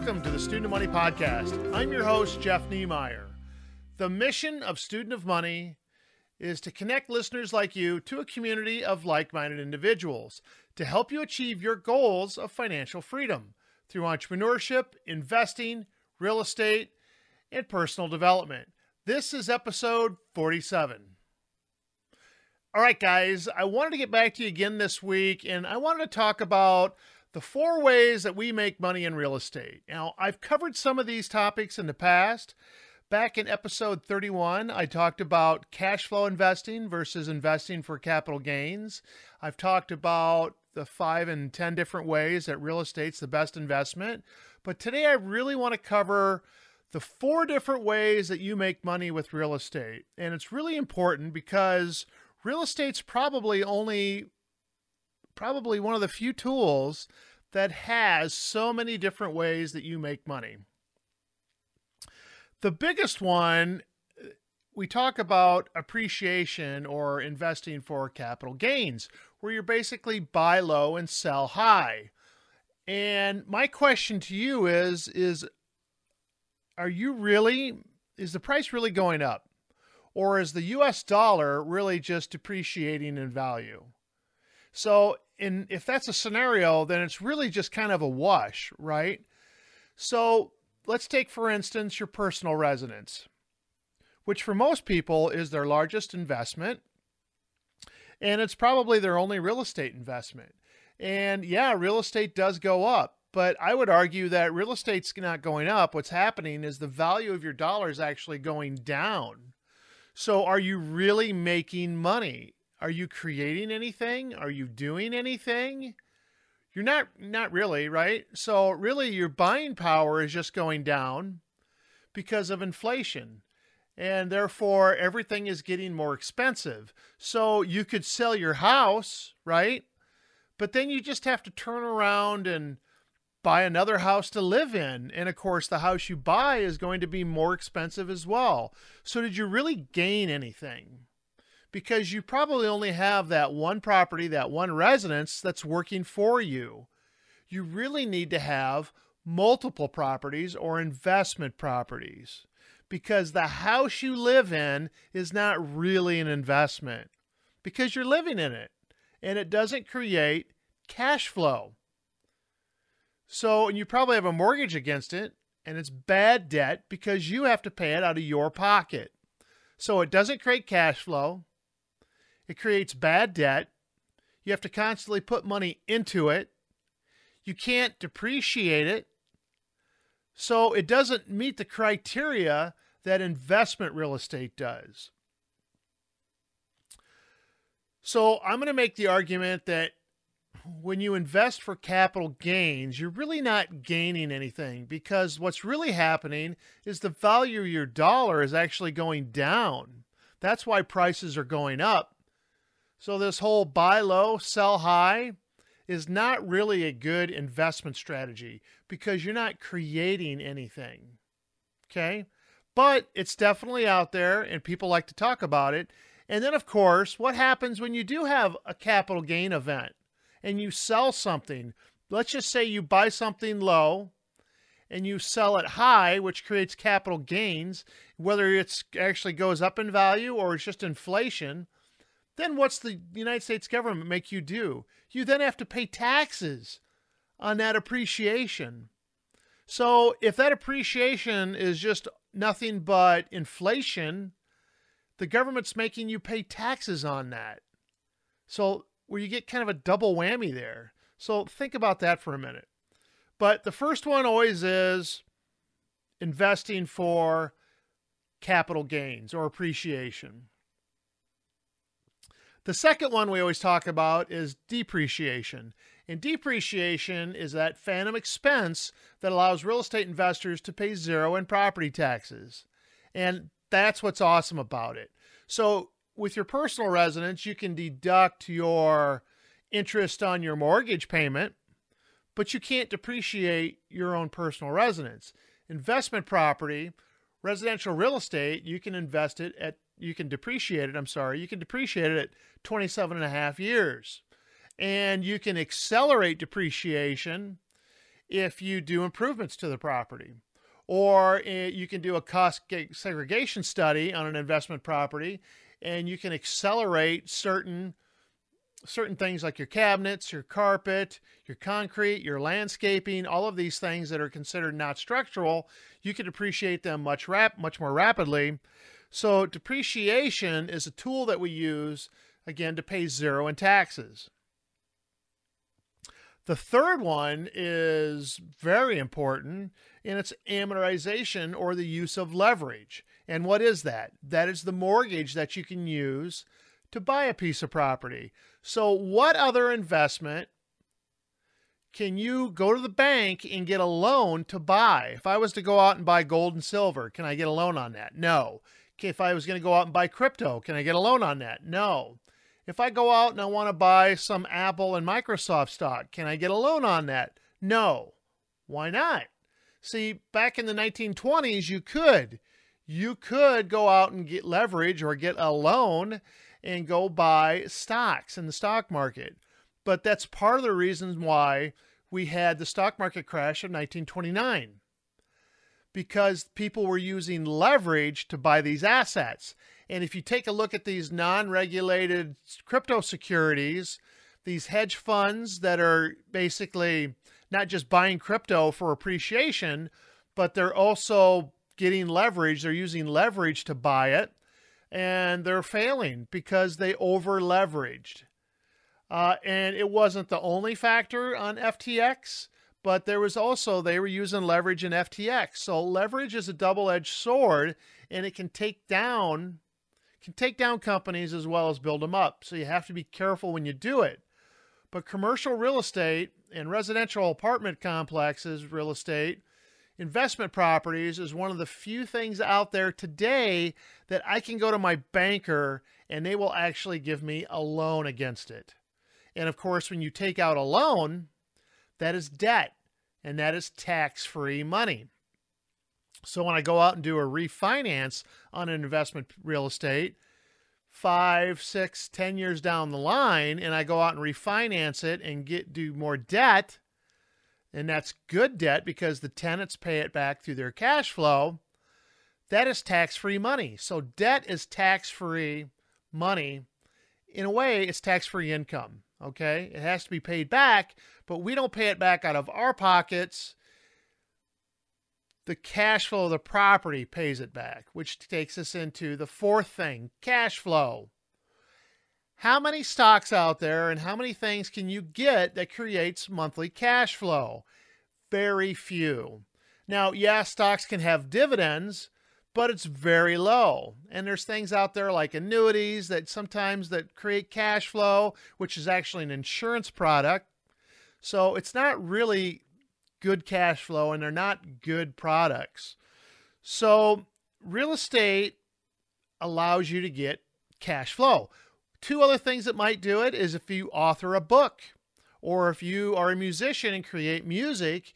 Welcome to the Student of Money Podcast. I'm your host, Jeff Niemeyer. The mission of Student of Money is to connect listeners like you to a community of like minded individuals to help you achieve your goals of financial freedom through entrepreneurship, investing, real estate, and personal development. This is episode 47. All right, guys, I wanted to get back to you again this week, and I wanted to talk about the four ways that we make money in real estate. Now, I've covered some of these topics in the past. Back in episode 31, I talked about cash flow investing versus investing for capital gains. I've talked about the five and 10 different ways that real estate's the best investment. But today, I really want to cover the four different ways that you make money with real estate. And it's really important because real estate's probably only probably one of the few tools that has so many different ways that you make money. The biggest one uh, we talk about appreciation or investing for capital gains, where you're basically buy low and sell high. And my question to you is is are you really is the price really going up? Or is the US dollar really just depreciating in value? So, in if that's a scenario, then it's really just kind of a wash, right? So, let's take for instance your personal residence, which for most people is their largest investment, and it's probably their only real estate investment. And yeah, real estate does go up, but I would argue that real estate's not going up. What's happening is the value of your dollar is actually going down. So, are you really making money? Are you creating anything? Are you doing anything? You're not not really, right? So really your buying power is just going down because of inflation. And therefore everything is getting more expensive. So you could sell your house, right? But then you just have to turn around and buy another house to live in. And of course, the house you buy is going to be more expensive as well. So, did you really gain anything? Because you probably only have that one property, that one residence that's working for you. You really need to have multiple properties or investment properties because the house you live in is not really an investment because you're living in it and it doesn't create cash flow. So, and you probably have a mortgage against it and it's bad debt because you have to pay it out of your pocket. So it doesn't create cash flow. It creates bad debt. You have to constantly put money into it. You can't depreciate it. So it doesn't meet the criteria that investment real estate does. So I'm going to make the argument that when you invest for capital gains, you're really not gaining anything because what's really happening is the value of your dollar is actually going down. That's why prices are going up so, this whole buy low, sell high is not really a good investment strategy because you're not creating anything. Okay. But it's definitely out there and people like to talk about it. And then, of course, what happens when you do have a capital gain event and you sell something? Let's just say you buy something low and you sell it high, which creates capital gains, whether it actually goes up in value or it's just inflation then what's the United States government make you do? You then have to pay taxes on that appreciation. So if that appreciation is just nothing but inflation, the government's making you pay taxes on that. So where you get kind of a double whammy there. So think about that for a minute. But the first one always is investing for capital gains or appreciation. The second one we always talk about is depreciation. And depreciation is that phantom expense that allows real estate investors to pay zero in property taxes. And that's what's awesome about it. So, with your personal residence, you can deduct your interest on your mortgage payment, but you can't depreciate your own personal residence. Investment property, residential real estate, you can invest it at you can depreciate it, I'm sorry, you can depreciate it at 27 and a half years. And you can accelerate depreciation if you do improvements to the property. Or eh, you can do a cost segregation study on an investment property and you can accelerate certain certain things like your cabinets, your carpet, your concrete, your landscaping, all of these things that are considered not structural, you can depreciate them much rap- much more rapidly. So depreciation is a tool that we use again to pay zero in taxes. The third one is very important, and it's amortization or the use of leverage. And what is that? That is the mortgage that you can use to buy a piece of property. So, what other investment can you go to the bank and get a loan to buy? If I was to go out and buy gold and silver, can I get a loan on that? No. If I was going to go out and buy crypto, can I get a loan on that? No. If I go out and I want to buy some Apple and Microsoft stock, can I get a loan on that? No. Why not? See, back in the 1920s, you could. You could go out and get leverage or get a loan and go buy stocks in the stock market. But that's part of the reason why we had the stock market crash of 1929 because people were using leverage to buy these assets. And if you take a look at these non regulated crypto securities, these hedge funds that are basically not just buying crypto for appreciation, but they're also getting leverage. They're using leverage to buy it, and they're failing because they over leveraged. Uh, and it wasn't the only factor on FTX, but there was also, they were using leverage in FTX. So leverage is a double edged sword, and it can take down can take down companies as well as build them up. So you have to be careful when you do it. But commercial real estate and residential apartment complexes, real estate, investment properties is one of the few things out there today that I can go to my banker and they will actually give me a loan against it. And of course, when you take out a loan, that is debt and that is tax free money. So when I go out and do a refinance on an investment real estate, five, six, ten years down the line, and I go out and refinance it and get do more debt, and that's good debt because the tenants pay it back through their cash flow. That is tax free money. So debt is tax free money. In a way, it's tax free income. Okay. It has to be paid back, but we don't pay it back out of our pockets the cash flow of the property pays it back, which takes us into the fourth thing cash flow. How many stocks out there and how many things can you get that creates monthly cash flow? Very few. Now, yeah, stocks can have dividends, but it's very low. And there's things out there like annuities that sometimes that create cash flow, which is actually an insurance product. So it's not really good cash flow and they're not good products. So, real estate allows you to get cash flow. Two other things that might do it is if you author a book or if you are a musician and create music,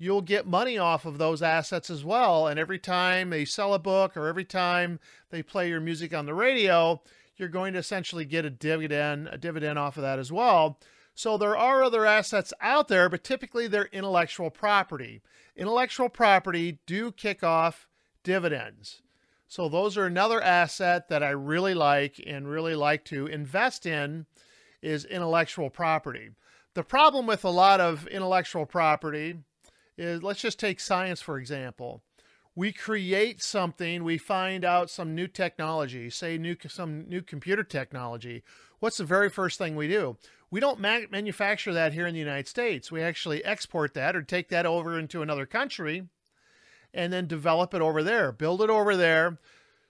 you'll get money off of those assets as well. And every time they sell a book or every time they play your music on the radio, you're going to essentially get a dividend, a dividend off of that as well. So there are other assets out there, but typically they're intellectual property. Intellectual property do kick off dividends. So those are another asset that I really like and really like to invest in is intellectual property. The problem with a lot of intellectual property is let's just take science for example. We create something, we find out some new technology, say new some new computer technology. What's the very first thing we do? We don't ma- manufacture that here in the United States. We actually export that or take that over into another country and then develop it over there, build it over there.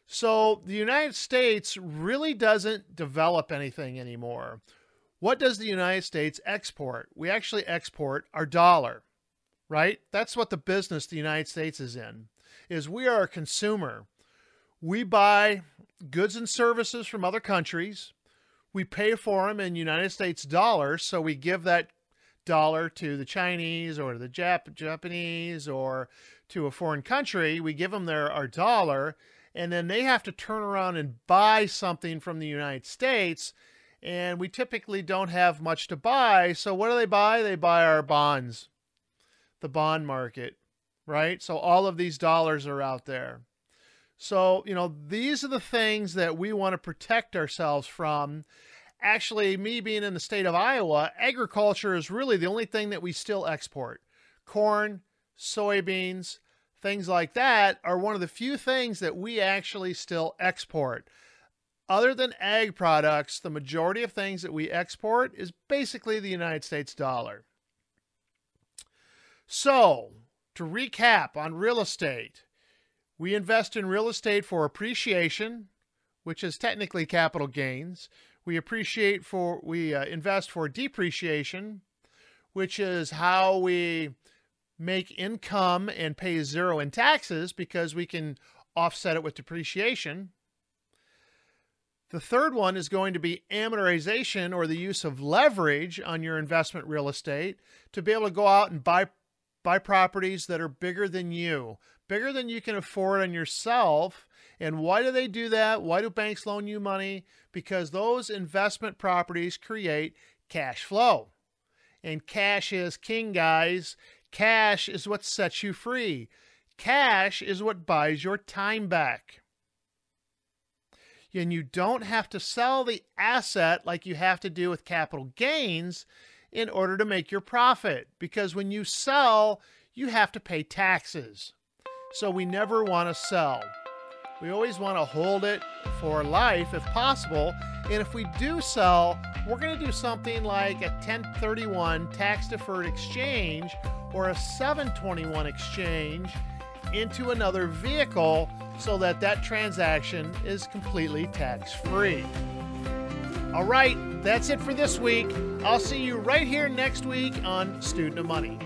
So the United States really doesn't develop anything anymore. What does the United States export? We actually export our dollar, right? That's what the business the United States is in. Is we are a consumer. We buy goods and services from other countries we pay for them in United States dollars, so we give that dollar to the Chinese or the Jap- Japanese or to a foreign country. We give them their our dollar, and then they have to turn around and buy something from the United States. And we typically don't have much to buy. So what do they buy? They buy our bonds. The bond market, right? So all of these dollars are out there. So, you know, these are the things that we want to protect ourselves from. Actually, me being in the state of Iowa, agriculture is really the only thing that we still export. Corn, soybeans, things like that are one of the few things that we actually still export. Other than ag products, the majority of things that we export is basically the United States dollar. So, to recap on real estate, we invest in real estate for appreciation, which is technically capital gains. We appreciate for we uh, invest for depreciation, which is how we make income and pay zero in taxes because we can offset it with depreciation. The third one is going to be amortization or the use of leverage on your investment real estate to be able to go out and buy buy properties that are bigger than you, bigger than you can afford on yourself. And why do they do that? Why do banks loan you money? Because those investment properties create cash flow. And cash is king, guys. Cash is what sets you free. Cash is what buys your time back. And you don't have to sell the asset like you have to do with capital gains in order to make your profit. Because when you sell, you have to pay taxes. So we never want to sell. We always want to hold it for life if possible. And if we do sell, we're going to do something like a 1031 tax deferred exchange or a 721 exchange into another vehicle so that that transaction is completely tax free. All right, that's it for this week. I'll see you right here next week on Student of Money.